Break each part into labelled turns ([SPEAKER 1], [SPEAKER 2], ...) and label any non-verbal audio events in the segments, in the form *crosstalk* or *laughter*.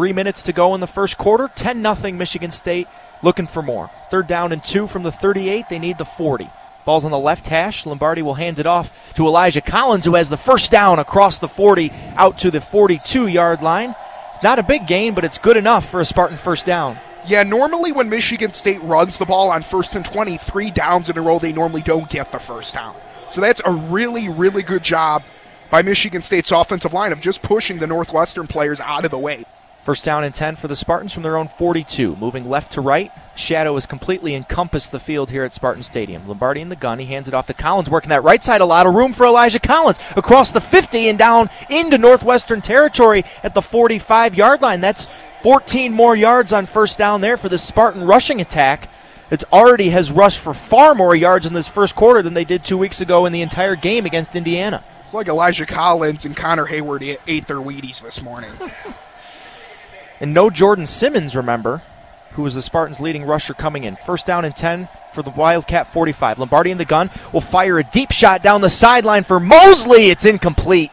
[SPEAKER 1] Three minutes to go in the first quarter. 10 0 Michigan State looking for more. Third down and two from the 38. They need the 40. Ball's on the left hash. Lombardi will hand it off to Elijah Collins, who has the first down across the 40 out to the 42 yard line. It's not a big gain, but it's good enough for a Spartan first down.
[SPEAKER 2] Yeah, normally when Michigan State runs the ball on first and 23 downs in a row, they normally don't get the first down. So that's a really, really good job by Michigan State's offensive line of just pushing the Northwestern players out of the way.
[SPEAKER 1] First down and 10 for the Spartans from their own 42. Moving left to right. Shadow has completely encompassed the field here at Spartan Stadium. Lombardi in the gun. He hands it off to Collins, working that right side. A lot of room for Elijah Collins across the 50 and down into Northwestern territory at the 45 yard line. That's 14 more yards on first down there for the Spartan rushing attack. It already has rushed for far more yards in this first quarter than they did two weeks ago in the entire game against Indiana.
[SPEAKER 2] It's like Elijah Collins and Connor Heyward ate their Wheaties this morning. *laughs*
[SPEAKER 1] And no Jordan Simmons, remember, who was the Spartans' leading rusher coming in. First down and 10 for the Wildcat 45. Lombardi in the gun will fire a deep shot down the sideline for Mosley. It's incomplete.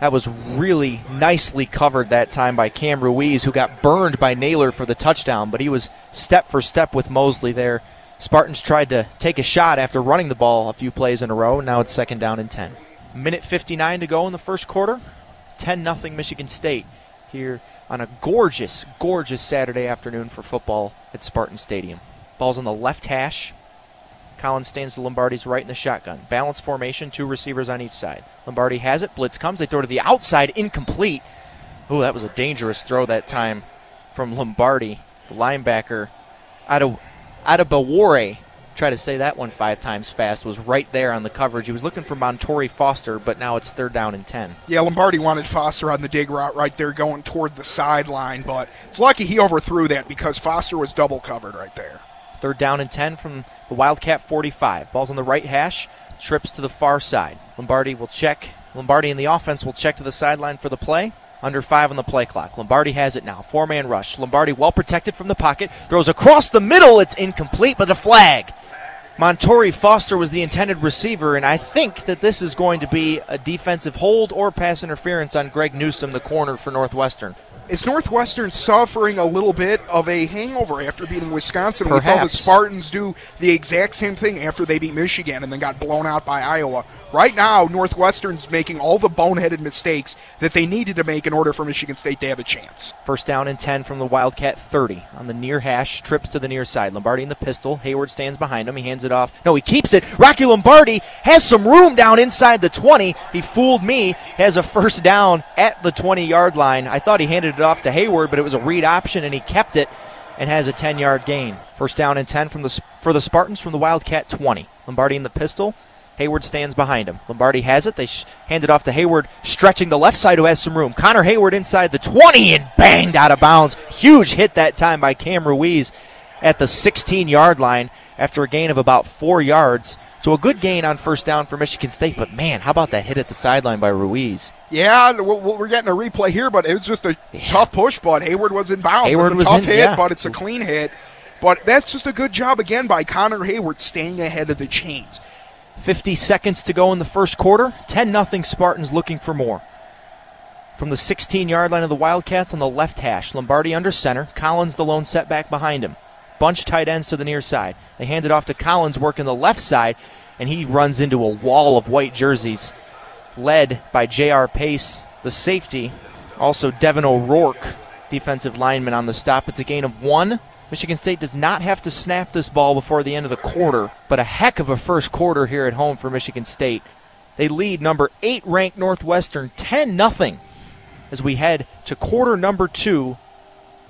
[SPEAKER 1] That was really nicely covered that time by Cam Ruiz, who got burned by Nailor for the touchdown, but he was step for step with Mosley there. Spartans tried to take a shot after running the ball a few plays in a row. Now it's second down and 10. Minute 59 to go in the first quarter. 10 0 Michigan State here on a gorgeous, gorgeous Saturday afternoon for football at Spartan Stadium. Ball's on the left hash. Collins stands to Lombardi's right in the shotgun. Balance formation, two receivers on each side. Lombardi has it. Blitz comes. They throw to the outside, incomplete. Oh, that was a dangerous throw that time from Lombardi, the linebacker. Out of out of Bawore try to say that one five times fast, was right there on the coverage. He was looking for Montorie Foster, but now it's third down and 10.
[SPEAKER 2] Yeah, Lombardi wanted Foster on the dig route right there going toward the sideline, but it's lucky he overthrew that because Foster was double covered right there.
[SPEAKER 1] Third down and 10 from the Wildcat 45. Ball's on the right hash, trips to the far side. Lombardi will check. Lombardi in the offense will check to the sideline for the play. Under five on the play clock. Lombardi has it now. Four man rush. Lombardi well protected from the pocket. Throws across the middle. It's incomplete, but a flag. Montorie Foster was the intended receiver, and I think that this is going to be a defensive hold or pass interference on Greg Newsome, the corner for Northwestern.
[SPEAKER 2] Is Northwestern suffering a little bit of a hangover after beating Wisconsin?
[SPEAKER 1] Perhaps.
[SPEAKER 2] We saw the Spartans do the exact same thing after they beat Michigan and then got blown out by Iowa. Right now, Northwestern's making all the boneheaded mistakes that they needed to make in order for Michigan State to have a chance.
[SPEAKER 1] First down and 10 from the Wildcat 30 on the near hash, trips to the near side. Lombardi in the pistol. Heyward stands behind him. He hands it off. No, he keeps it. Rocky Lombardi has some room down inside the 20. He fooled me. Has a first down at the 20 yard line. I thought he handed it off to Heyward, but it was a read option, and he kept it and has a 10 yard gain. First down and 10 from the, for the Spartans from the Wildcat 20. Lombardi in the pistol. Heyward stands behind him. Lombardi has it. They sh- hand it off to Heyward, stretching the left side, who has some room. Connor Heyward inside the 20 and banged out of bounds. Huge hit that time by Cam Ruiz at the 16 yard line after a gain of about four yards. So a good gain on first down for Michigan State, but man, how about that hit at the sideline by Ruiz?
[SPEAKER 2] Yeah, we're getting a replay here, but it was just a yeah. tough push. But Heyward was in bounds.
[SPEAKER 1] Heyward
[SPEAKER 2] it's a
[SPEAKER 1] was
[SPEAKER 2] tough
[SPEAKER 1] in,
[SPEAKER 2] hit,
[SPEAKER 1] yeah.
[SPEAKER 2] but it's a clean hit. But that's just a good job again by Connor Heyward staying ahead of the chains.
[SPEAKER 1] 50 seconds to go in the first quarter. 10 0 Spartans looking for more. From the 16 yard line of the Wildcats on the left hash, Lombardi under center, Collins the lone setback behind him. Bunch tight ends to the near side. They hand it off to Collins working the left side, and he runs into a wall of white jerseys, led by J.R. Pace, the safety. Also, Devin O'Rourke, defensive lineman on the stop. It's a gain of one. Michigan State does not have to snap this ball before the end of the quarter, but a heck of a first quarter here at home for Michigan State. They lead number 8 ranked Northwestern 10 0 as we head to quarter number 2.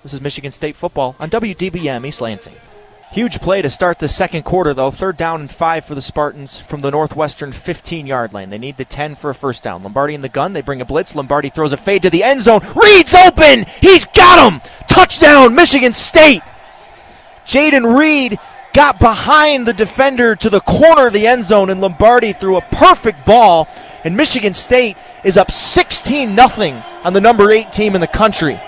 [SPEAKER 1] This is Michigan State football on WDBM East Lansing. Huge play to start the second quarter, though. Third down and five for the Spartans from the Northwestern 15 yard line. They need the 10 for a first down. Lombardi in the gun. They bring a blitz. Lombardi throws a fade to the end zone. Reed's open. He's got him. Touchdown, Michigan State. Jayden Reed got behind the defender to the corner of the end zone, and Lombardi threw a perfect ball. And Michigan State is up 16 0 on the number eight team in the country.